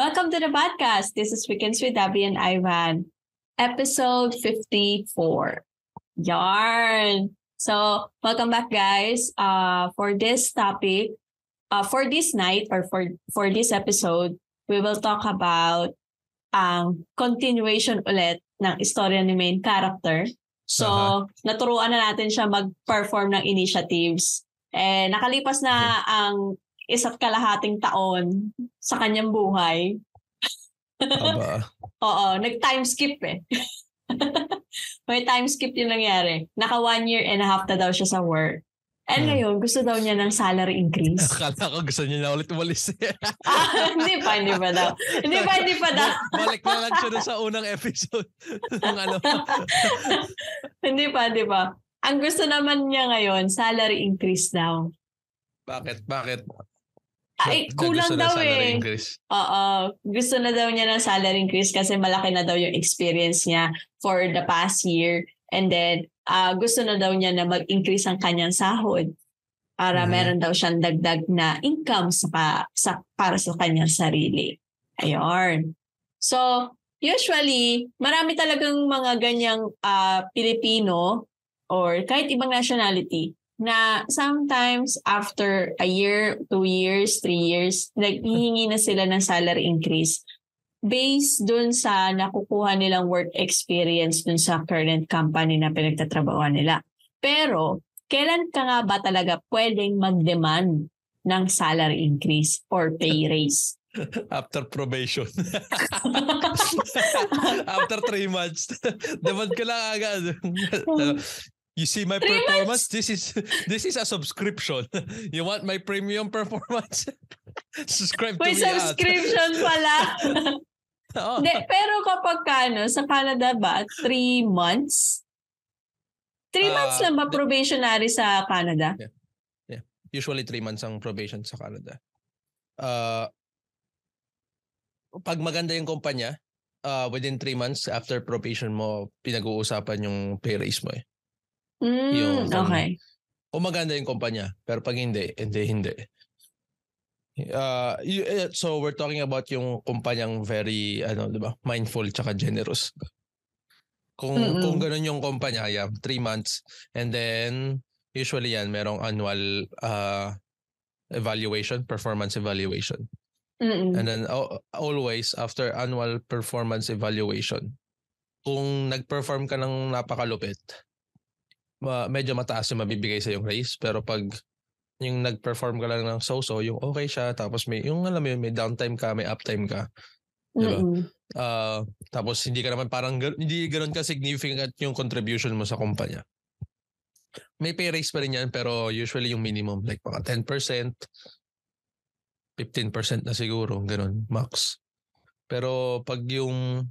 Welcome to the podcast. This is Weekends with Abby and Ivan, episode 54. Yarn. So, welcome back guys. Uh, for this topic, uh, for this night or for, for this episode, we will talk about ang um, continuation ulit ng istorya ni main character. So, uh-huh. naturuan na natin siya mag-perform ng initiatives. Eh, nakalipas na ang isa't kalahating taon sa kanyang buhay. Aba. Oo, nag-time skip eh. May time skip yung nangyari. Naka one year and a half na daw siya sa work. And hmm. ngayon, gusto daw niya ng salary increase. Akala ko gusto niya na ulit umalis. ah, hindi pa, hindi pa daw. Hindi pa, hindi pa daw. Balik na lang siya sa unang episode. ng ano. hindi pa, hindi pa. Ang gusto naman niya ngayon, salary increase daw. Bakit? Bakit? Ay, kulang daw eh. Oo. Gusto na daw niya ng salary increase kasi malaki na daw yung experience niya for the past year. And then, uh, gusto na daw niya na mag-increase ang kanyang sahod para mm-hmm. meron daw siyang dagdag na income sa, pa, sa para sa kanyang sarili. Ayun. So, usually, marami talagang mga ganyang uh, Pilipino or kahit ibang nationality na sometimes after a year, two years, three years, naghihingi na sila ng salary increase based dun sa nakukuha nilang work experience dun sa current company na pinagtatrabahoan nila. Pero, kailan ka nga ba talaga pwedeng mag-demand ng salary increase or pay raise? After probation. After three months. Demand ka lang agad. You see my Three performance? Months? This is this is a subscription. You want my premium performance? Subscribe May to me subscription at. pala. oh. De, pero kapag kano, sa Canada ba, three months? Three uh, months lang ba probationary sa Canada? Yeah. yeah. Usually three months ang probation sa Canada. Uh, pag maganda yung kumpanya, uh, within three months after probation mo, pinag-uusapan yung pay raise mo eh. Mm, yung, okay. Kung maganda yung kumpanya, pero pag hindi, hindi, hindi. Uh, so we're talking about yung kumpanyang very ano, 'di ba? Mindful tsaka generous. Kung Mm-mm. kung ganoon yung kumpanya, yeah, three months and then usually yan merong annual uh, evaluation, performance evaluation. Mm-mm. And then uh, always after annual performance evaluation, kung nag-perform ka ng napakalupit, ma- medyo mataas yung mabibigay sa yung raise. Pero pag yung nag-perform ka lang ng so-so, yung okay siya, tapos may, yung alam mo yun, may downtime ka, may uptime ka. Diba? Mm-hmm. Uh, tapos hindi ka naman parang, hindi ganoon ka significant yung contribution mo sa kumpanya. May pay raise pa rin yan, pero usually yung minimum, like mga 10%, 15% na siguro, ganun, max. Pero pag yung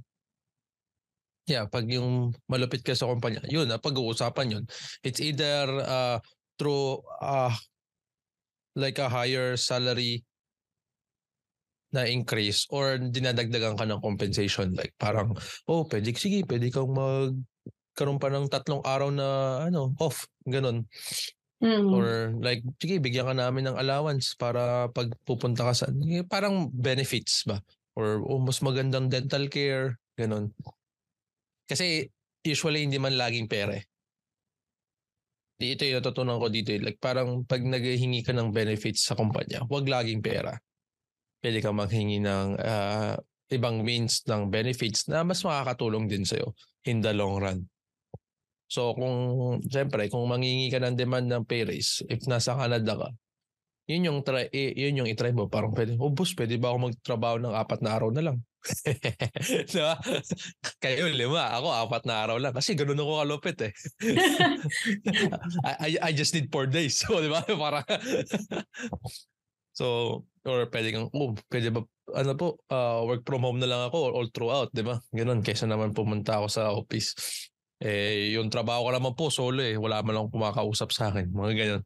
Yeah, pag yung malupit ka sa kumpanya, yun, na pag-uusapan yun. It's either uh, through uh, like a higher salary na increase or dinadagdagan ka ng compensation. Like parang, oh, pwede, sige, pwede kang magkaroon pa ng tatlong araw na ano off. Ganun. Mm. Or like, sige, bigyan ka namin ng allowance para pag pupunta ka sa, parang benefits ba? Or oh, mas magandang dental care, ganun. Kasi usually hindi man laging pera eh. Ito yung natutunan ko dito. Eh. Like parang pag naghihingi ka ng benefits sa kumpanya, wag laging pera. Pwede kang maghingi ng uh, ibang means ng benefits na mas makakatulong din sa'yo in the long run. So kung, siyempre, kung mangingi ka ng demand ng pay raise, if nasa Canada ka, yun yung try, eh, yun yung itry mo. Parang pwede, oh boss, pwede ba ako magtrabaho ng apat na araw na lang? diba? Kayo lima, ako apat na araw lang. Kasi ganun ako kalupit eh. I, I just need four days. So, di ba? Para so, or pwede kang, oh, pwede ba, ano po, uh, work from home na lang ako all throughout, di ba? Ganun, kaysa naman pumunta ako sa office. Eh, yung trabaho ko naman po, solo eh. Wala man lang kumakausap sa akin. Mga ganyan.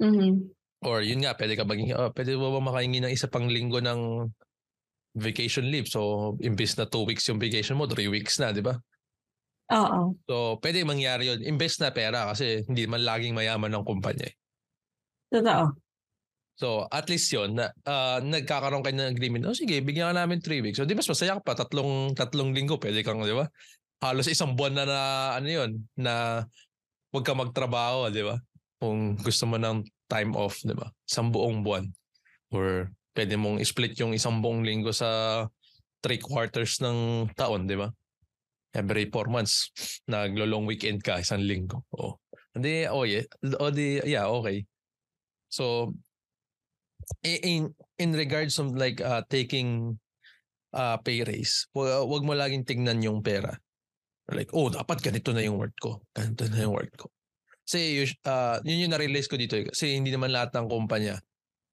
Mm-hmm. Or yun nga, pwede ka maging, uh, pwede ba ba makahingi ng isa pang linggo ng vacation leave. So, imbes na two weeks yung vacation mo, three weeks na, di ba? Oo. So, pwede mangyari yun. Imbes na pera kasi hindi man laging mayaman ng kumpanya. Eh. Totoo. So, at least yun, na, uh, nagkakaroon kayo ng agreement. Oh, sige, bigyan ka namin 3 weeks. So, di mas masaya ka pa. Tatlong, tatlong linggo, pwede kang, di ba? Halos isang buwan na na, ano yun, na huwag ka magtrabaho, di ba? Kung gusto mo ng time off, di ba? Isang buong buwan. Or pwede mong split yung isang buong linggo sa three quarters ng taon, di ba? Every four months, naglo-long weekend ka, isang linggo. Oh. Hindi, oh yeah. O di, yeah, okay. So, in in regards of like uh, taking uh, pay raise, wag, wag mo laging tignan yung pera. Like, oh, dapat ganito na yung worth ko. Ganito na yung worth ko. Kasi uh, yun yung na-realize ko dito. Eh. Kasi hindi naman lahat ng kumpanya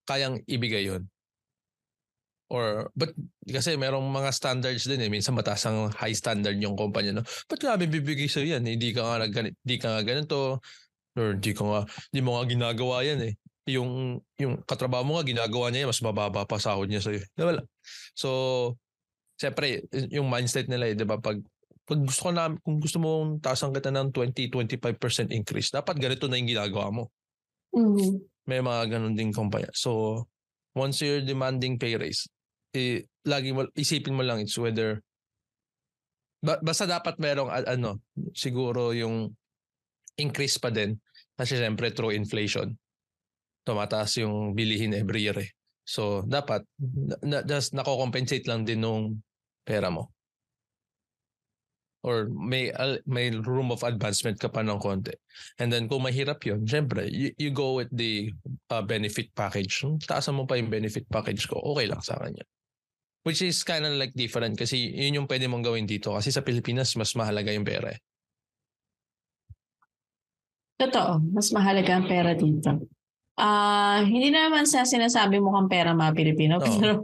kayang ibigay yun. Or, but kasi merong mga standards din eh. Minsan mataas ang high standard yung kumpanya. No? Ba't namin bibigay sa'yo yan? Hindi ka nga, hindi ka nga ganito. Or hindi ka nga, hindi mo nga ginagawa yan eh yung yung katrabaho mo nga ginagawa niya mas mababa pa sahod niya sa iyo. Wala. So, siyempre, yung mindset nila eh, 'di ba, pag pag gusto ko na kung gusto mo taasan kita ng 20-25% increase, dapat ganito na yung ginagawa mo. Mm-hmm. May mga ganun ding kumpanya. So, once you're demanding pay raise, eh, lagi mo, isipin mo lang it's whether ba, basta dapat merong ano, siguro yung increase pa din kasi syempre through inflation tumataas yung bilihin every year eh. So dapat na, just nako-compensate lang din nung pera mo. Or may uh, may room of advancement ka pa ng konti. And then kung mahirap yun, syempre, you, you go with the uh, benefit package. Taasan mo pa yung benefit package ko, okay lang sa kanya. Which is kind of like different kasi yun yung pwede mong gawin dito. Kasi sa Pilipinas, mas mahalaga yung pera eh. Totoo, mas mahalaga ang pera dito. Ah, uh, hindi naman sa sinasabi mo kang pera mga Pilipino, oh. pero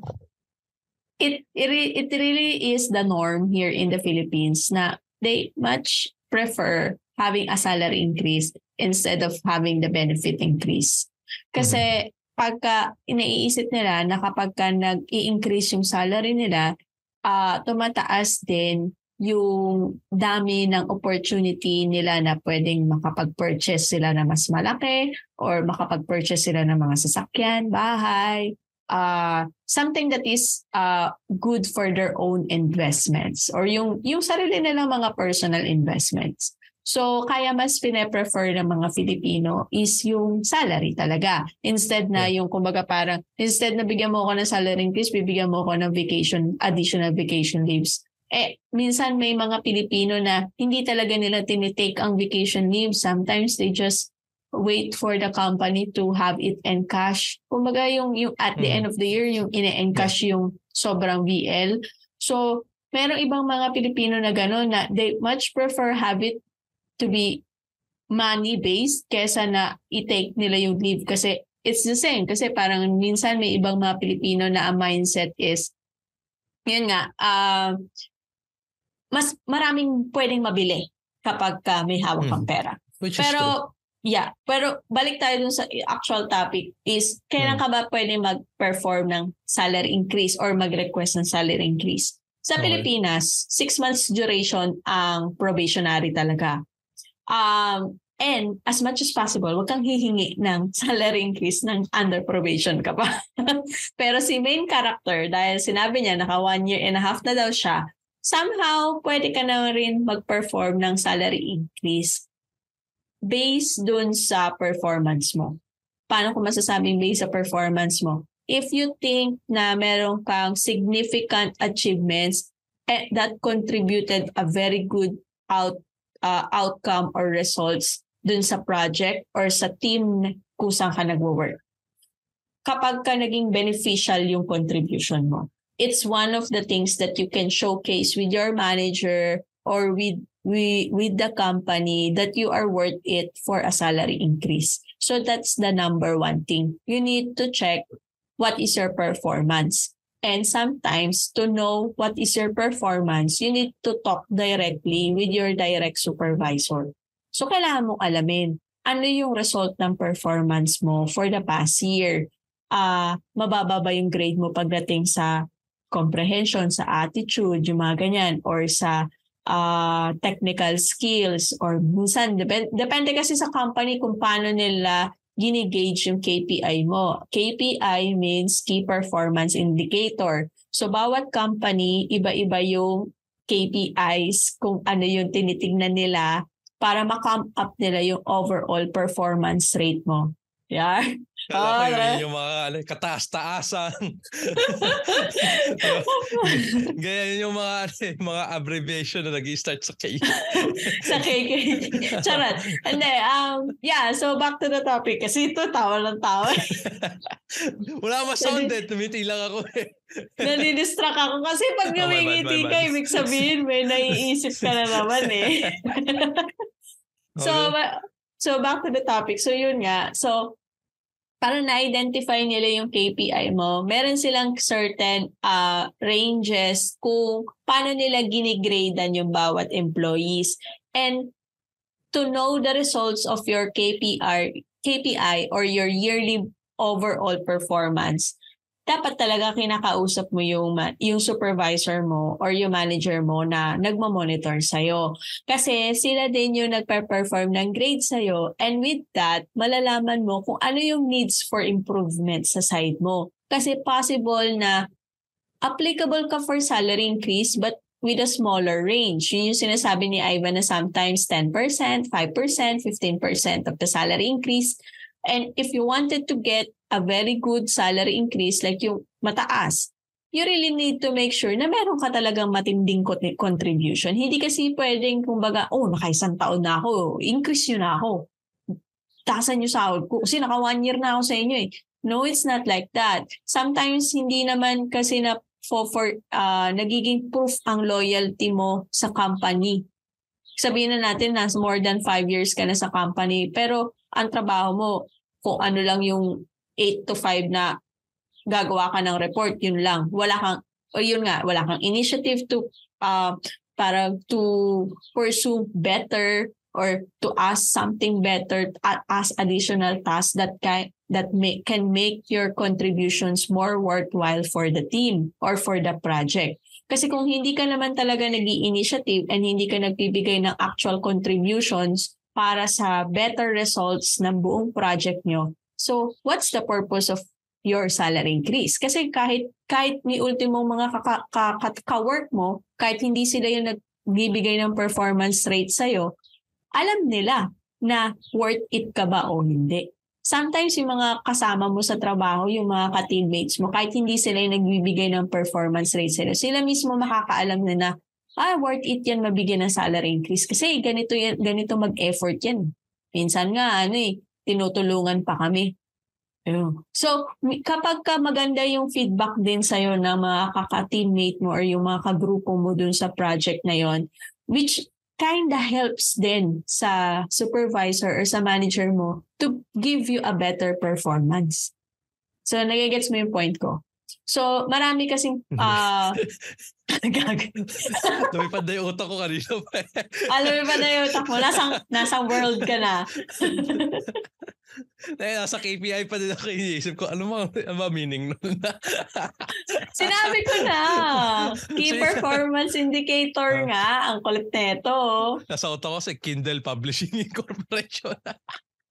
it, it it really is the norm here in the Philippines na they much prefer having a salary increase instead of having the benefit increase. Kasi mm-hmm. Pagka iniisip nila na kapag ka nag-i-increase yung salary nila, uh, tumataas din yung dami ng opportunity nila na pwedeng makapag-purchase sila na mas malaki or makapag-purchase sila ng mga sasakyan, bahay, uh, something that is uh, good for their own investments or yung, yung sarili nilang mga personal investments. So, kaya mas pine-prefer ng mga Filipino is yung salary talaga. Instead na yung kumbaga parang, instead na bigyan mo ako ng salary increase, bibigyan mo ako ng vacation, additional vacation leaves eh, minsan may mga Pilipino na hindi talaga nila tinitake ang vacation leave. Sometimes they just wait for the company to have it encash. Kumbaga yung, yung at the mm. end of the year, yung ine-encash yung sobrang VL. So, merong ibang mga Pilipino na gano'n na they much prefer have it to be money-based kesa na i-take nila yung leave kasi it's the same. Kasi parang minsan may ibang mga Pilipino na ang mindset is yun nga, uh, mas maraming pwedeng mabili kapag uh, may hawak kang hmm. pera. Which pero, yeah. Pero balik tayo dun sa actual topic is kailan hmm. ka ba pwede mag-perform ng salary increase or mag-request ng salary increase? Sa okay. Pilipinas, six months duration ang probationary talaga. Um, and as much as possible, huwag kang hihingi ng salary increase ng under probation ka pa. Pero si main character, dahil sinabi niya naka one year and a half na daw siya, somehow pwede ka na rin mag-perform ng salary increase based dun sa performance mo. Paano ko masasabing based sa performance mo? If you think na meron kang significant achievements eh, that contributed a very good out uh, outcome or results dun sa project or sa team kung saan ka nagwo-work. Kapag ka naging beneficial yung contribution mo it's one of the things that you can showcase with your manager or with we with the company that you are worth it for a salary increase. So that's the number one thing. You need to check what is your performance. And sometimes to know what is your performance, you need to talk directly with your direct supervisor. So kailangan mong alamin ano yung result ng performance mo for the past year. Uh, mababa ba yung grade mo pagdating sa comprehension, sa attitude, yung mga ganyan, or sa uh, technical skills, or minsan, depend, depende kasi sa company kung paano nila ginigauge yung KPI mo. KPI means Key Performance Indicator. So bawat company, iba-iba yung KPIs kung ano yung tinitingnan nila para ma-come up nila yung overall performance rate mo. Yeah. Kala ko Ah, yun right. yung mga ano, kataas-taasan. Ganyan yung mga ano, eh, mga abbreviation na nag-start sa K. sa KK. Charot. Hindi, um, yeah, so back to the topic. Kasi ito, tawa ng tawa. Wala ma-sound eh. Tumiti lang ako eh. Nanidistract ako. Kasi pag Oh, ngumingiti my ka, ibig sabihin may naiisip ka na naman eh. so, Okay. so back to the topic. So yun nga. So, para na-identify nila yung KPI mo, meron silang certain uh, ranges kung paano nila ginigradean yung bawat employees. And to know the results of your KPI, KPI or your yearly overall performance, dapat talaga kinakausap mo yung, yung supervisor mo or yung manager mo na nagmamonitor sa'yo. Kasi sila din yung nagpe-perform ng grade sa'yo and with that, malalaman mo kung ano yung needs for improvement sa side mo. Kasi possible na applicable ka for salary increase but with a smaller range. Yun yung sinasabi ni Ivan na sometimes 10%, 5%, 15% of the salary increase. And if you wanted to get a very good salary increase like yung mataas, you really need to make sure na meron ka talagang matinding contribution. Hindi kasi pwedeng kumbaga, oh, nakaisang taon na ako, increase yun na ako. Taasan yung sahod ko kasi naka one year na ako sa inyo eh. No, it's not like that. Sometimes hindi naman kasi na for, for uh, nagiging proof ang loyalty mo sa company. Sabihin na natin na more than five years ka na sa company pero ang trabaho mo kung ano lang yung 8 to 5 na gagawa ka ng report, yun lang. Wala kang, o yun nga, wala kang initiative to, uh, para to pursue better or to ask something better, ask additional tasks that can, that may, can make your contributions more worthwhile for the team or for the project. Kasi kung hindi ka naman talaga nag initiative and hindi ka nagbibigay ng actual contributions para sa better results ng buong project nyo, So, what's the purpose of your salary increase? Kasi kahit kahit ni ultimo mga kaka- ka- ka- ka-work mo, kahit hindi sila yung nagbibigay ng performance rate sa'yo, alam nila na worth it ka ba o hindi. Sometimes yung mga kasama mo sa trabaho, yung mga ka-teammates mo, kahit hindi sila yung nagbibigay ng performance rate sa'yo, sila mismo makakaalam na na, ah, worth it yan mabigyan ng salary increase. Kasi ganito, yan, ganito mag-effort yan. Minsan nga, ano eh, tinutulungan pa kami. Ayun. So, kapag ka maganda yung feedback din sa'yo ng mga kaka-teammate mo or yung mga kagrupo mo dun sa project na yon which kinda helps din sa supervisor or sa manager mo to give you a better performance. So, nagigets mo yung point ko. So, marami kasing... ah gag- Lumipad na yung utak ko kanina eh. Mo ba na yung utak mo? Nasang, nasang world ka na. Eh, nasa KPI pa din ako iniisip ko. Ano ba, ano ba meaning nun? Sinabi ko na. Key performance indicator Ah. nga. Ang kulit neto. nasa utak ko sa Kindle Publishing Corporation.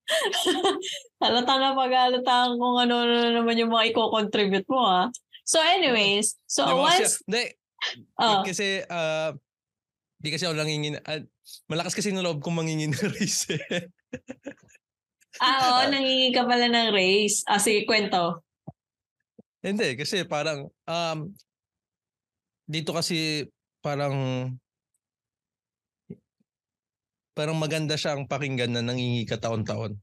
Halata na pag-halata kung ano na naman yung mga i-contribute mo ha. So anyways, so Di ba kasi- once, Hindi, oh, kasi, ah, di kasi ako nangingin, ah, malakas kasi ng loob kong mangingin ng race eh. Ah, oo, nangingi ka pala ng race. Ah, sige, kwento. Hindi, kasi parang, um, dito kasi parang, parang maganda siyang pakinggan na nangingi ka taon-taon.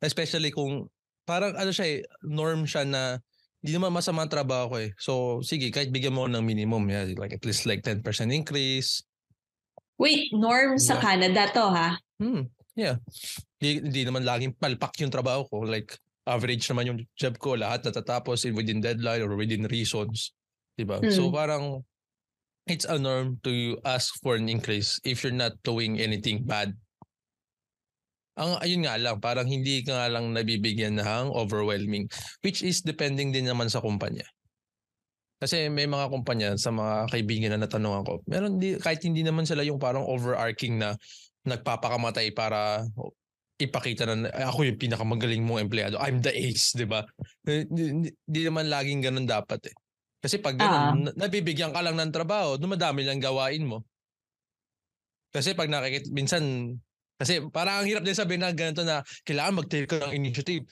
Especially kung, parang ano siya eh, norm siya na, hindi naman masama ang trabaho ko eh. So, sige, kahit bigyan mo ng minimum, yeah, like at least like 10% increase. Wait, norm sa Yeah. Canada to ha? Hmm, yeah. Di, di naman laging palpak yung trabaho ko. Like, average naman yung job ko. Lahat natatapos in within deadline or within reasons. Diba? So, Hmm. parang, it's a norm to ask for an increase if you're not doing anything bad. Ang ayun nga lang, parang hindi ka nga lang nabibigyan ng overwhelming which is depending din naman sa kumpanya. Kasi may mga kumpanya sa mga kaibigan na natanungan ko, meron di, kahit hindi naman sila yung parang overarching na nagpapakamatay para ipakita na "Ay, ako yung pinakamagaling mong empleyado. I'm the ace, 'di ba? Hindi di naman laging ganun dapat eh. Kasi pag ganun, na- nabibigyan ka lang ng trabaho, dumadami lang gawain mo. Kasi pag nakikita, minsan, kasi parang ang hirap din sabihin na ganito na kailangan mag-take ka ng initiative.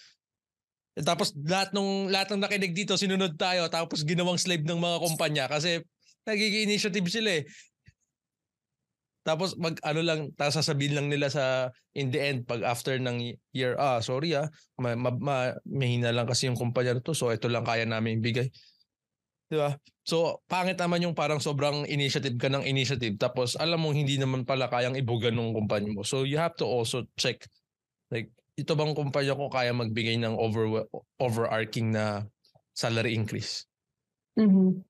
Eh, Tapos lahat ng lahat ng nakinig dito sinunod tayo tapos ginawang slave ng mga kumpanya kasi nagiging initiative sila eh. Tapos mag ano lang tapos sasabihin lang nila sa in the end pag after ng year ah sorry ah ma, ma, ma- mahina lang kasi yung kumpanya to so ito lang kaya namin ibigay. 'Di ba? So pangit naman yung parang sobrang initiative ka ng initiative tapos alam mong hindi naman pala kayang ibuga ng kumpanya mo. So you have to also check like ito bang kumpanya ko kaya magbigay ng over overarching na salary increase. Mhm.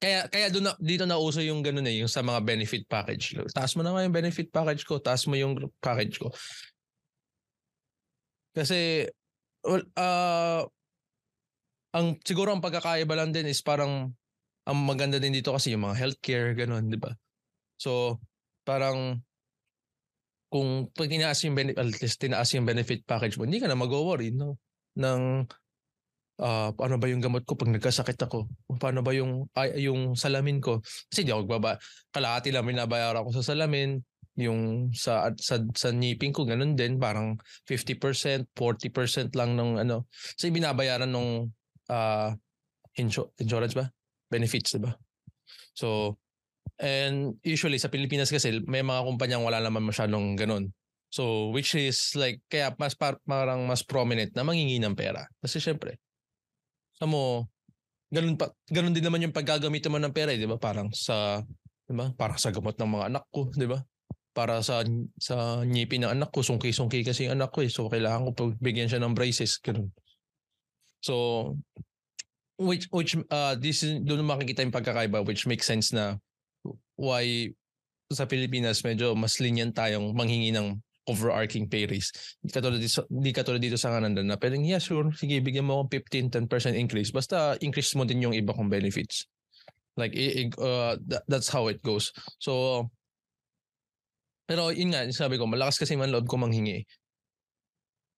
Kaya kaya doon na, dito na uso yung ganun eh, yung sa mga benefit package. Taas mo na nga yung benefit package ko, taas mo yung package ko. Kasi well, ah ang siguro ang pagkakaiba lang din is parang ang maganda din dito kasi yung mga healthcare ganun, 'di ba? So parang kung pag tinaas yung benefit, at least tinaas yung benefit package mo, hindi ka na mag-worry no? ng ah paano ba yung gamot ko pag nagkasakit ako? Paano ba yung ay, yung salamin ko? Kasi di ako magbaba. Kalahati lang binabayaran ko sa salamin, yung sa sa sa niping ko ganun din, parang 50%, 40% lang ng ano. Kasi binabayaran nung ah insur- insurance ba? Benefits, di ba? So, and usually sa Pilipinas kasi may mga kumpanyang wala naman masyadong ganun. So, which is like, kaya mas par- parang mas prominent na mangingi ng pera. Kasi syempre, mo, ganun, pa, ganun din naman yung paggagamitan mo ng pera, eh, di ba? Parang sa, di ba? Parang sa gamot ng mga anak ko, di ba? Para sa sa ngipin ng anak ko, sungki-sungki kasi yung anak ko eh. So, kailangan ko pagbigyan siya ng braces, ganun. So, which, which, uh, this is, doon makikita yung pagkakaiba, which makes sense na why sa Pilipinas medyo mas lenient tayong manghingi ng overarching pay raise. Hindi katulad dito, hindi katulad dito sa Canada na pwedeng, yeah, sure, sige, bigyan mo akong 15-10% increase. Basta increase mo din yung iba kong benefits. Like, uh, tha- that's how it goes. So, pero yun nga, sabi ko, malakas kasi man loob ko manghingi.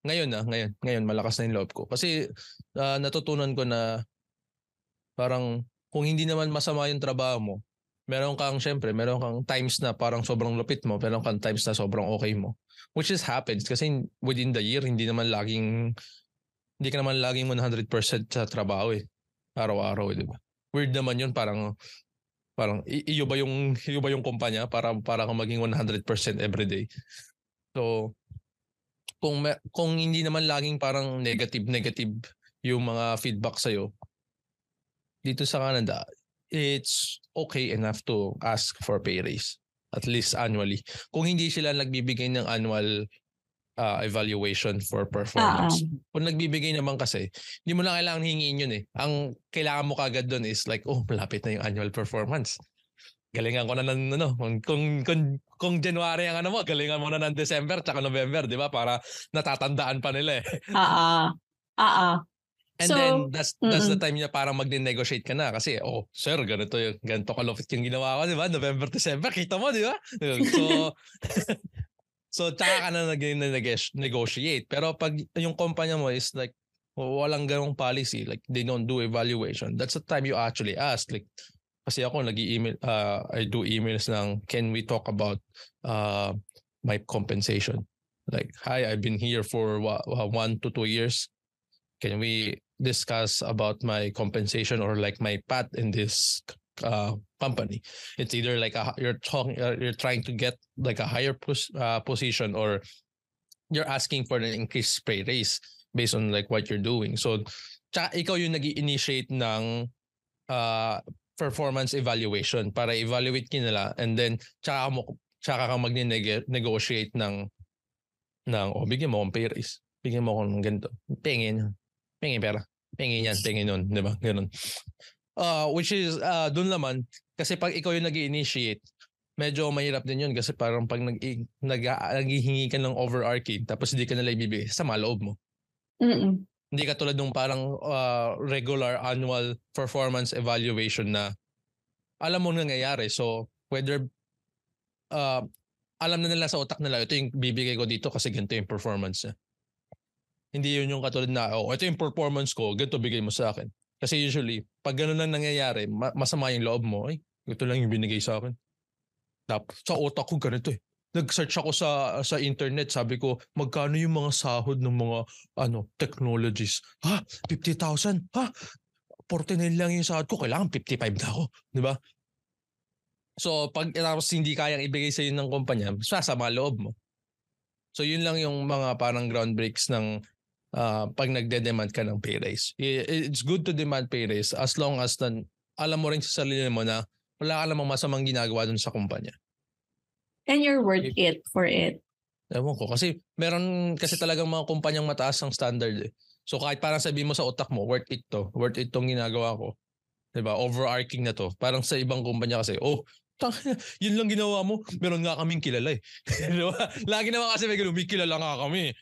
Ngayon na, ngayon, ngayon, malakas na yung loob ko. Kasi ah, natutunan ko na parang kung hindi naman masama yung trabaho mo, meron kang, syempre, meron kang times na parang sobrang lupit mo, meron kang times na sobrang okay mo. Which is happens kasi within the year, hindi naman laging, hindi ka naman laging 100% sa trabaho eh. Araw-araw eh, di ba? Weird naman yun, parang, parang, iyo ba yung, iyo ba yung kumpanya para, para kang maging 100% everyday. So, kung, me- kung hindi naman laging parang negative, negative yung mga feedback sa'yo, dito sa Canada, it's okay enough to ask for pay raise at least annually. Kung hindi sila nagbibigay ng annual uh, evaluation for performance. Kung nagbibigay naman kasi, hindi mo na kailangan hingiin yun eh. Ang kailangan mo kagad doon is like, oh, malapit na yung annual performance. Galingan ko na ng ano, kung, kung, kung, kung January ang ano mo, galingan mo na ng December tsaka November, di ba? Para natatandaan pa nila eh. Ah, ah. And So, then that's that's the mm-mm. time niya parang mag-negotiate ka na kasi oh sir ganito yung ganito kalupit yung ginawa ko di ba? November December kita mo di ba? So so tsaka ka na nag-negotiate pero pag yung kumpanya mo is like walang ganong policy like they don't do evaluation that's the time you actually ask. Like kasi ako nag-email uh, I do emails ng can we talk about uh, my compensation? Like hi I've been here for wa- one to two years can we discuss about my compensation or like my path in this uh, company? It's either like a, you're talking uh, you're trying to get like a higher pos- uh, position or you're asking for an increased pay raise based on like what you're doing. So tsaka ikaw yung nag initiate ng uh, performance evaluation para evaluate ka nila and then tsaka mo tsaka ka mag-negotiate ng ng oh bigyan mo akong pay raise. Bigyan mo ng ganito. Pengin pengin pera pengin yan pengin nun di ba ganun uh, which is uh, dun naman kasi pag ikaw yung nag initiate medyo mahirap din yun kasi parang pag nag, nag, naghihingi ka ng overarching tapos hindi ka nila ibibigay sa loob mo Mm-mm. hindi ka tulad ng parang uh, regular annual performance evaluation na alam mo nangyayari. So, whether uh, alam na nila sa utak nila, ito yung bibigay ko dito kasi ganito yung performance niya. Hindi yun yung katulad na, oh, ito yung performance ko, ganito bigay mo sa akin. Kasi usually, pag ganun lang nangyayari, ma- masama yung loob mo, ay, ito lang yung binigay sa akin. Tapos, sa utak ko ganito eh. Nag-search ako sa sa internet, sabi ko, magkano yung mga sahod ng mga ano technologies? Ha? 50,000? Ha? 49 lang yung sahod ko, kailangan 55 na ako. Di ba? So, pag tapos hindi kayang ibigay sa iyo ng kumpanya, sasama loob mo. So, yun lang yung mga parang ground breaks ng uh, pag nagde-demand ka ng pay raise. It's good to demand pay raise as long as nan, alam mo rin sa sarili mo na wala ka namang masamang ginagawa dun sa kumpanya. And you're worth it for it. Ewan ko. Kasi meron kasi talagang mga kumpanyang mataas ang standard eh. So kahit parang sabihin mo sa utak mo, worth it to. Worth it tong ginagawa ko. 'Di ba? Overarching na to. Parang sa ibang kumpanya kasi, oh, tang, yun lang ginawa mo. Meron nga kaming kilala eh. Di ba? Lagi naman kasi may ganun, may kilala nga kami.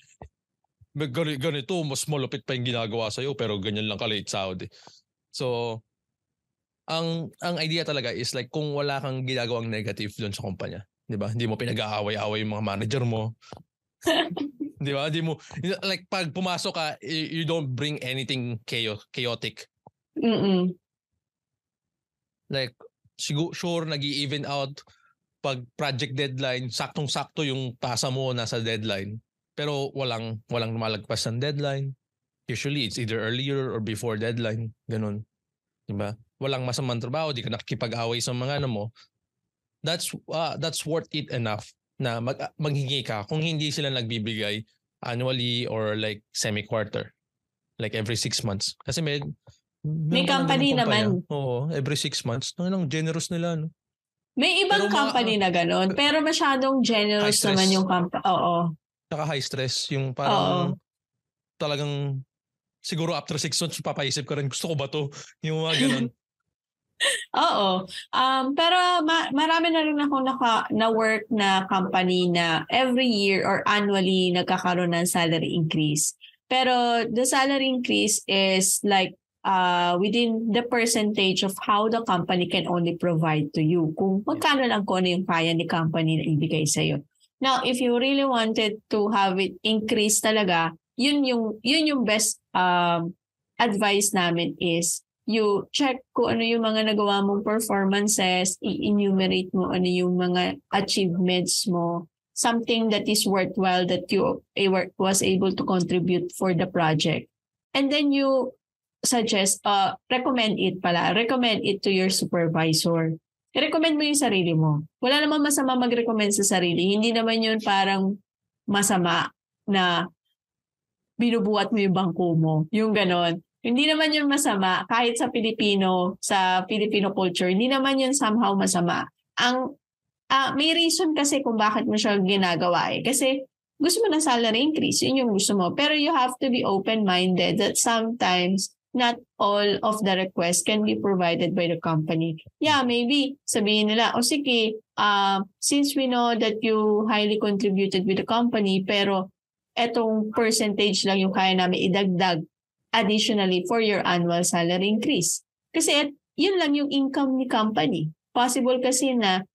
Ganito, mas malupit pa yung ginagawa sa'yo pero ganyan lang ka late sahod eh. So, ang ang idea talaga is like kung wala kang ginagawang negative doon sa kumpanya, 'di ba? Hindi mo pinag-aaway-away yung mga manager mo. 'Di ba? Hindi mo like pag pumasok ka, you, don't bring anything chaotic. Mm. Like siguro sure nag-even out pag project deadline, saktong-sakto yung pasa mo nasa deadline. Pero walang walang lumalagpas ng deadline. Usually it's either earlier or before deadline, ganun. 'Di ba? Walang masamang trabaho, di ka nakikipag-away sa mga ano mo that's uh, that's worth it enough na mag, maghingi ka kung hindi sila nagbibigay annually or like semi-quarter. Like every six months. Kasi may may company naman. Oo, every six months. Ang generous nila, no? May ibang pero company ma- na gano'n, pero masyadong generous naman yung company. Oo. Saka high stress, yung parang Oo. talagang siguro after six months, papaisip ka rin, gusto ko ba to? Yung mga ganun. Oo. Um, pero ma- marami na rin ako naka, na-work na company na every year or annually nagkakaroon ng salary increase. Pero the salary increase is like uh, within the percentage of how the company can only provide to you. Kung magkano lang kung ano yung kaya ni company na ibigay sa'yo. Now, if you really wanted to have it increase talaga, yun yung, yun yung best um, advice namin is you check kung ano yung mga nagawa mong performances, i-enumerate mo ano yung mga achievements mo, something that is worthwhile that you was able to contribute for the project. And then you suggest, uh, recommend it pala, recommend it to your supervisor. I-recommend mo yung sarili mo. Wala namang masama mag-recommend sa sarili. Hindi naman yun parang masama na binubuhat mo yung bangko mo. Yung ganon. Hindi naman yun masama kahit sa Pilipino, sa Filipino culture, hindi naman yun somehow masama. Ang uh, may reason kasi kung bakit mo siya ginagawa eh. Kasi gusto mo ng salary increase, yun yung gusto mo. Pero you have to be open-minded that sometimes not all of the requests can be provided by the company. Yeah, maybe sabihin nila, o sige, uh, since we know that you highly contributed with the company, pero etong percentage lang yung kaya namin idagdag additionally for your annual salary increase. Kasi yun lang yung income ni company. Possible kasi na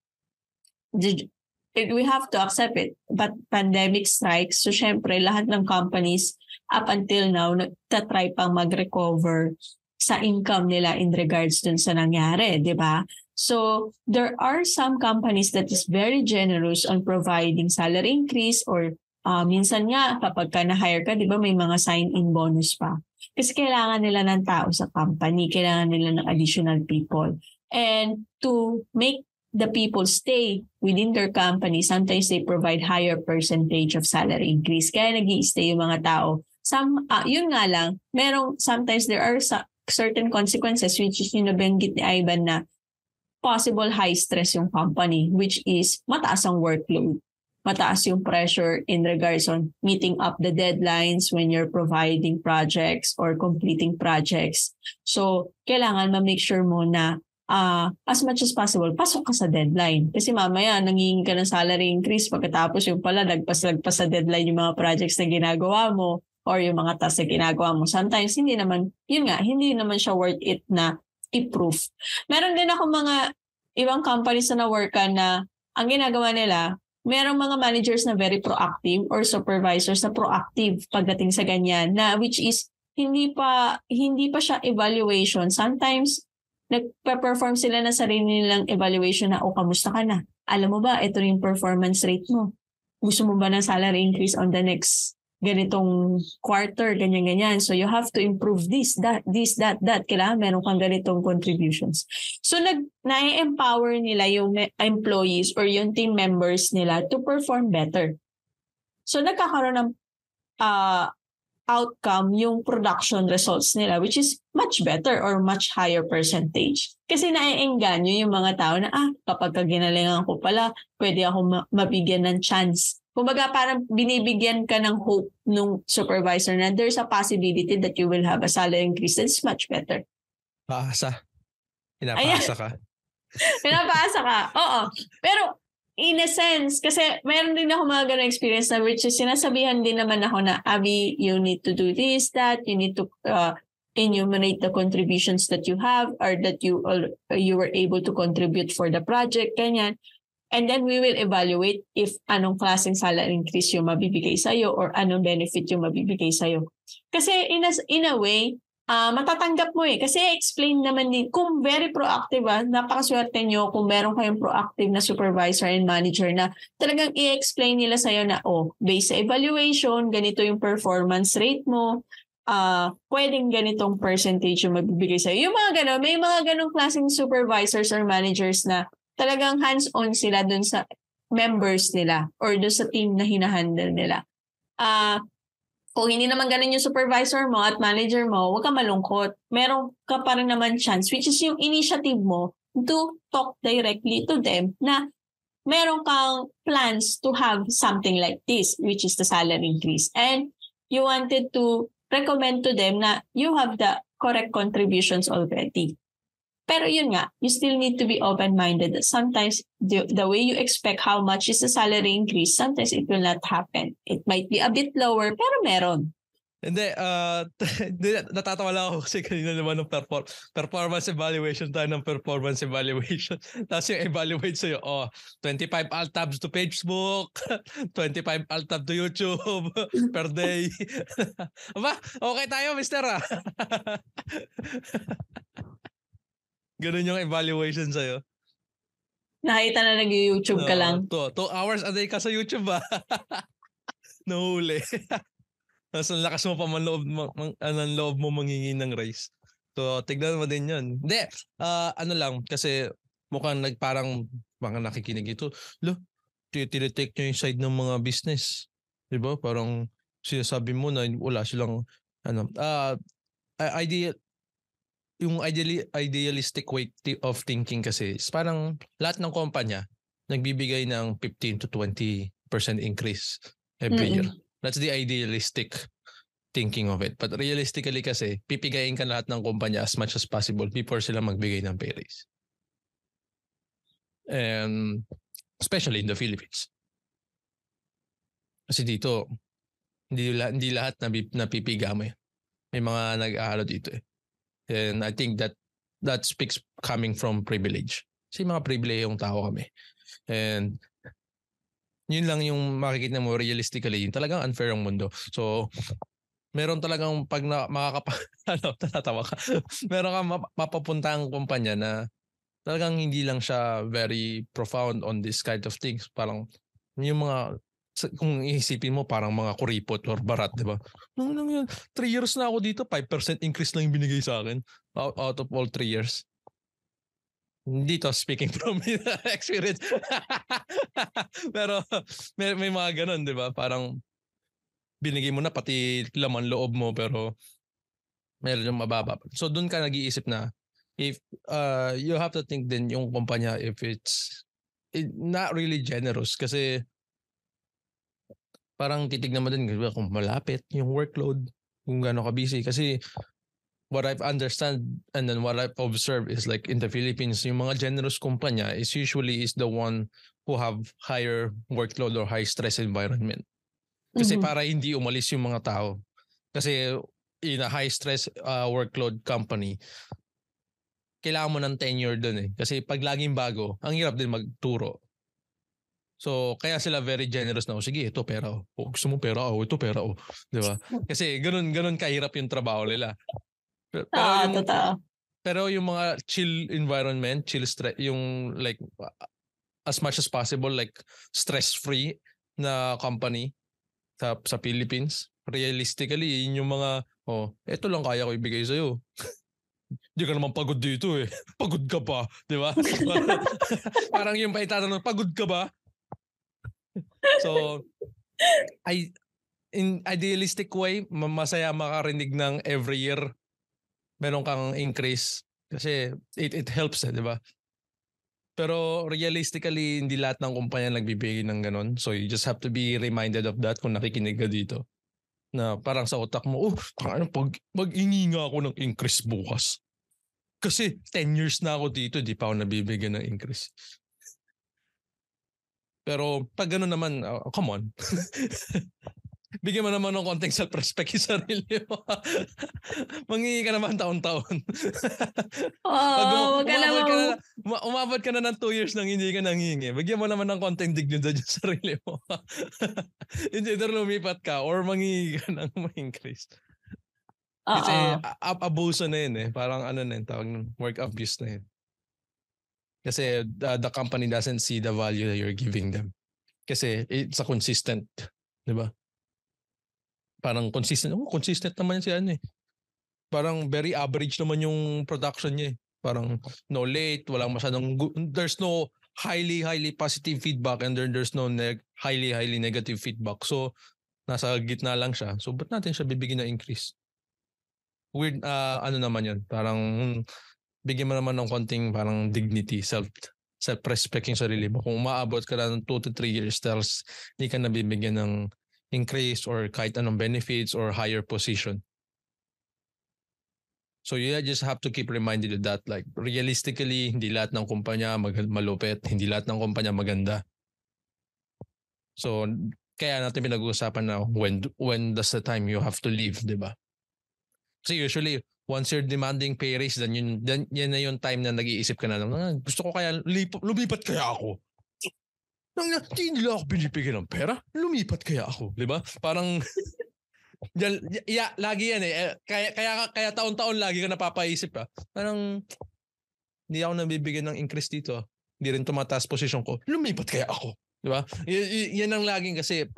we have to accept it. But pandemic strikes, so syempre lahat ng companies up until now nagtatry pang mag-recover sa income nila in regards dun sa nangyari, di ba? So there are some companies that is very generous on providing salary increase or uh, minsan nga kapag ka na-hire ka, di ba may mga sign-in bonus pa. Kasi kailangan nila ng tao sa company, kailangan nila ng additional people. And to make the people stay within their company, sometimes they provide higher percentage of salary increase. Kaya nag stay yung mga tao. Some, uh, yun nga lang, merong, sometimes there are sa, certain consequences which is yung nabanggit ni Ivan na possible high stress yung company which is mataas ang workload mataas yung pressure in regards on meeting up the deadlines when you're providing projects or completing projects. So, kailangan ma-make sure mo na uh, as much as possible, pasok ka sa deadline. Kasi mamaya, nangingi ka ng salary increase pagkatapos yung pala, nagpas-lagpas sa deadline yung mga projects na ginagawa mo or yung mga tasks na ginagawa mo. Sometimes, hindi naman, yun nga, hindi naman siya worth it na i-proof. Meron din ako mga ibang companies na na-workan na ang ginagawa nila, merong mga managers na very proactive or supervisors na proactive pagdating sa ganyan na which is hindi pa hindi pa siya evaluation. Sometimes nagpe-perform sila na sarili nilang evaluation na o kamusta ka na? Alam mo ba ito yung performance rate mo? Gusto mo ba ng salary increase on the next ganitong quarter, ganyan-ganyan. So you have to improve this, that, this, that, that. Kailangan meron kang ganitong contributions. So nag, na-empower nila yung employees or yung team members nila to perform better. So nagkakaroon ng uh, outcome yung production results nila which is much better or much higher percentage. Kasi naiengganyo yung mga tao na ah, kapag ginalingan ko pala, pwede ako ma- mabigyan ng chance Kumbaga parang binibigyan ka ng hope nung supervisor na there's a possibility that you will have a salary increase that's much better. Paasa. Pinapaasa ka. Pinapaasa ka. Oo. Pero in a sense, kasi meron din ako mga ganong experience na which is sinasabihan din naman ako na, Abby, you need to do this, that, you need to uh, enumerate the contributions that you have or that you uh, you were able to contribute for the project, ganyan. And then we will evaluate if anong klaseng salary increase yung mabibigay sa'yo or anong benefit yung mabibigay sa'yo. Kasi in a, in a way, uh, matatanggap mo eh. Kasi explain naman din, kung very proactive ah, napakaswerte nyo kung meron kayong proactive na supervisor and manager na talagang i-explain nila sa'yo na, oh, based sa evaluation, ganito yung performance rate mo, uh, pwedeng ganitong percentage yung mabibigay sa'yo. Yung mga gano'n, may mga ganong klaseng supervisors or managers na talagang hands-on sila dun sa members nila or dun sa team na hinahandle nila. Ah, uh, kung hindi naman ganun yung supervisor mo at manager mo, huwag ka malungkot. Meron ka pa rin naman chance, which is yung initiative mo to talk directly to them na meron kang plans to have something like this, which is the salary increase. And you wanted to recommend to them na you have the correct contributions already. Pero yun nga, you still need to be open-minded. Sometimes the, the way you expect how much is the salary increase, sometimes it will not happen. It might be a bit lower, pero meron. Hindi, uh, natatawa lang ako kasi kanina naman ng perform- performance evaluation tayo ng performance evaluation. Tapos yung evaluate sa'yo, oh, 25 alt tabs to Facebook, 25 alt tab to YouTube per day. Aba, okay tayo, mister ah. Ganun yung evaluation sa'yo. Nakita na nag-YouTube ka lang. Uh, two, two hours a day ka sa YouTube ba? Nahuli. Tapos ang lakas mo pa man loob, man, man, loob mo mangingi ng race. So, tignan mo din yun. Hindi, uh, ano lang, kasi mukhang nagparang mga nakikinig ito. Lo, tinitake nyo yung side ng mga business. Di ba? Parang sinasabi mo na wala silang, ano, uh, idea, yung ideally, idealistic way of thinking kasi is parang lahat ng kumpanya nagbibigay ng 15 to 20% increase every Mm-mm. year. That's the idealistic thinking of it. But realistically kasi, pipigayin ka lahat ng kumpanya as much as possible before sila magbigay ng pay raise. And especially in the Philippines. Kasi dito, hindi, hindi lahat napipiga mo eh. May mga nag-aaral dito eh. And I think that that speaks coming from privilege. Kasi mga privilege yung tao kami. And yun lang yung makikita mo realistically, yung talagang unfair ang mundo. So, meron talagang pag na, makakapa, ano, tatatawa ka. meron kang mapapunta ang kumpanya na talagang hindi lang siya very profound on this kind of things. Parang yung mga kung iisipin mo parang mga kuripot or barat, di ba? Nung lang yun, 3 years na ako dito, 5% increase lang yung binigay sa akin out, out of all 3 years. Dito, speaking from experience. Pero may, may mga ganun, di ba? Parang binigay mo na pati laman loob mo pero meron yung mababa. So doon ka nag-iisip na if uh, you have to think din yung kumpanya if it's it, not really generous kasi parang titignan mo din kung malapit yung workload, kung gaano ka busy. Kasi what I've understand and then what I've observed is like in the Philippines, yung mga generous kumpanya is usually is the one who have higher workload or high stress environment. Kasi mm-hmm. para hindi umalis yung mga tao. Kasi in a high stress uh, workload company, kailangan mo ng tenure doon eh. Kasi pag laging bago, ang hirap din magturo. So, kaya sila very generous na, oh, sige, ito pera. Oh. oh gusto mo pera? Oh, ito pera. Oh. Di ba? Kasi ganun, ganun kahirap yung trabaho nila. Pero, pero ah, yung, totoo. Pero yung mga chill environment, chill stress, yung like as much as possible like stress-free na company sa sa Philippines. Realistically, yun yung mga oh, ito lang kaya ko ibigay sa iyo. Hindi ka naman pagod dito eh. Pagod ka pa, di ba? parang yung pa itatanong, pagod ka ba? So, I, in idealistic way, masaya makarinig ng every year meron kang increase kasi it, it helps eh, di ba? Pero realistically, hindi lahat ng kumpanya nagbibigay ng ganun. So you just have to be reminded of that kung nakikinig ka dito. Na parang sa utak mo, oh, ano, pag, mag-ingi nga ako ng increase bukas. Kasi 10 years na ako dito, di pa ako nabibigyan ng increase. Pero pag gano'n naman, uh, come on. bigyan mo naman ng konting self-respect yung sarili mo. Mangingi ka naman taon-taon. Oo, oh, wag ka naman. Ka na, umabot ka na ng two years nang hindi ka nangingi. Bigyan mo naman ng konting dignidad yung sarili mo. hindi either lumipat ka or mangingi ka ng ma-increase. Kasi ab- abuso na yun eh. Parang ano na yun, tawag ng work abuse na yun. Kasi uh, the company doesn't see the value that you're giving them. Kasi it's a consistent, di ba? Parang consistent. Oh, consistent naman si ano eh. Parang very average naman yung production niya eh. Parang no late, walang masyadong. There's no highly, highly positive feedback and then there's no neg- highly, highly negative feedback. So, nasa gitna lang siya. So, ba't natin siya bibigyan ng increase? Weird, uh, ano naman yun? Parang, bigyan mo naman ng konting parang dignity, self self-respect yung sarili mo. Kung umaabot ka na ng 2 to 3 years, tells, hindi ka nabibigyan ng increase or kahit anong benefits or higher position. So you just have to keep reminded of that. Like realistically, hindi lahat ng kumpanya mag- malupit, hindi lahat ng kumpanya maganda. So kaya natin pinag-uusapan na when when does the time you have to leave, di ba? Kasi usually once you're demanding pay raise, then yun, then, yan na yung time na nag-iisip ka na, ah, gusto ko kaya lumipat kaya ako. Nang hindi nila ako binibigyan ng pera, lumipat kaya ako, di ba? Parang, yan, ya, lagi yan eh. eh. Kaya, kaya, kaya taon-taon lagi ka napapaisip ah. Parang, hindi ako nabibigyan ng increase dito. Hindi rin tumataas position ko. Lumipat kaya ako. Di ba? Y- y- yan ang laging kasi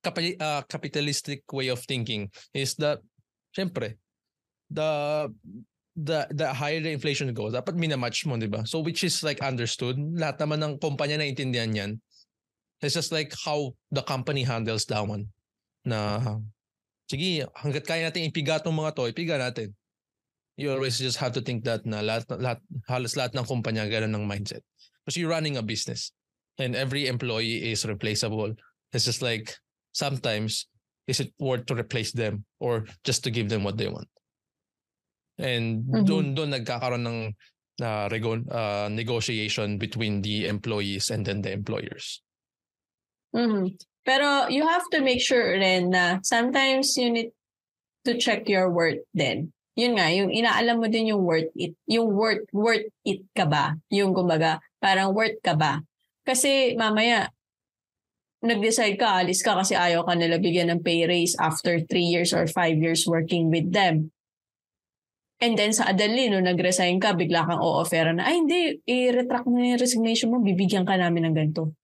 kap- uh, capitalistic way of thinking is that, syempre, the the the higher the inflation goes, dapat minamatch mo, di ba? So which is like understood. Lahat naman ng kumpanya na intindihan yan. It's just like how the company handles that one. Na, sige, hanggat kaya natin ipiga tong mga to, ipiga natin. You always just have to think that na lahat, lahat, halos lahat ng kumpanya ganun ng mindset. Because you're running a business. And every employee is replaceable. It's just like, sometimes, is it worth to replace them or just to give them what they want? And mm-hmm. doon doon nagkakaroon ng uh, rego- uh, negotiation between the employees and then the employers. Mm-hmm. Pero you have to make sure rin na sometimes you need to check your worth din. Yun nga, yung inaalam mo din yung worth it. Yung worth, worth it ka ba? Yung kumbaga, parang worth ka ba? Kasi mamaya, nag-decide ka, alis ka kasi ayaw ka nila bigyan ng pay raise after 3 years or 5 years working with them. And then sa Adali, no, nag-resign ka, bigla kang o-offer na, ay hindi, i-retract mo yung resignation mo, bibigyan ka namin ng ganito.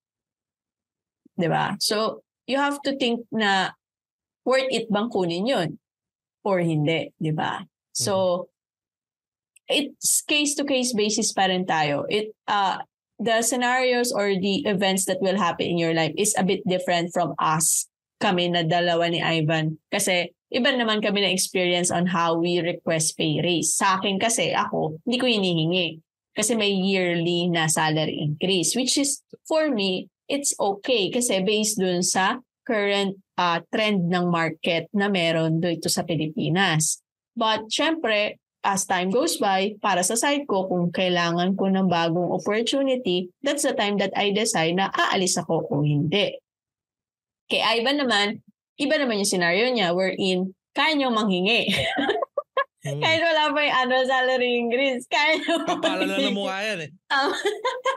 ba diba? So, you have to think na worth it bang kunin yun? Or hindi, di ba? So, mm-hmm. it's case-to-case basis pa rin tayo. It, uh, the scenarios or the events that will happen in your life is a bit different from us, kami na dalawa ni Ivan. Kasi iba naman kami na experience on how we request pay raise. Sa akin kasi, ako, hindi ko hinihingi. Kasi may yearly na salary increase. Which is, for me, it's okay. Kasi based dun sa current uh, trend ng market na meron dito sa Pilipinas. But syempre, as time goes by, para sa side ko, kung kailangan ko ng bagong opportunity, that's the time that I decide na aalis ako o hindi. Kay Ivan naman, iba naman yung scenario niya wherein kaya niyo manghingi. hmm. Kahit wala pa yung annual salary increase, kaya niyo Kapala na mukha yan eh. Um,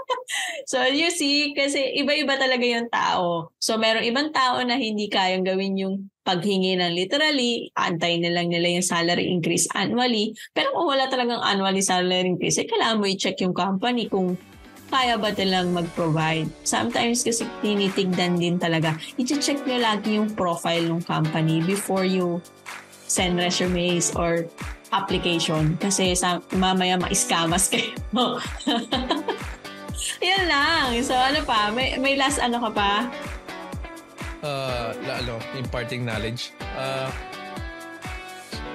so you see, kasi iba-iba talaga yung tao. So merong ibang tao na hindi kayang gawin yung paghingi ng literally, antay na lang nila yung salary increase annually. Pero kung wala talagang annually salary increase, eh, kailangan mo i-check yung company kung kaya ba nilang mag-provide. Sometimes kasi tinitigdan din talaga. I-check nyo lagi yung profile ng company before you send resumes or application. Kasi sa, mamaya ma-scamas kayo. Yan lang. So ano pa? May, may last ano ka pa? Uh, ano, imparting knowledge. Uh,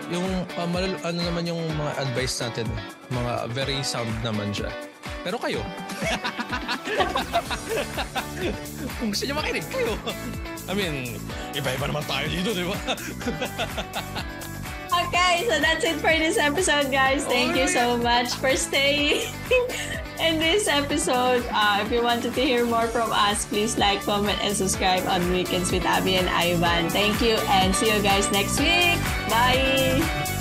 yung uh, malal- ano naman yung mga advice natin, mga very sound naman siya. Pero kayo, kung gusto niyo makinig, kayo. I mean, iba-iba naman tayo dito, di ba? okay, so that's it for this episode, guys. Thank you so much for staying in this episode. Uh, if you wanted to hear more from us, please like, comment, and subscribe on Weekends with Abby and Ivan. Thank you, and see you guys next week. Bye!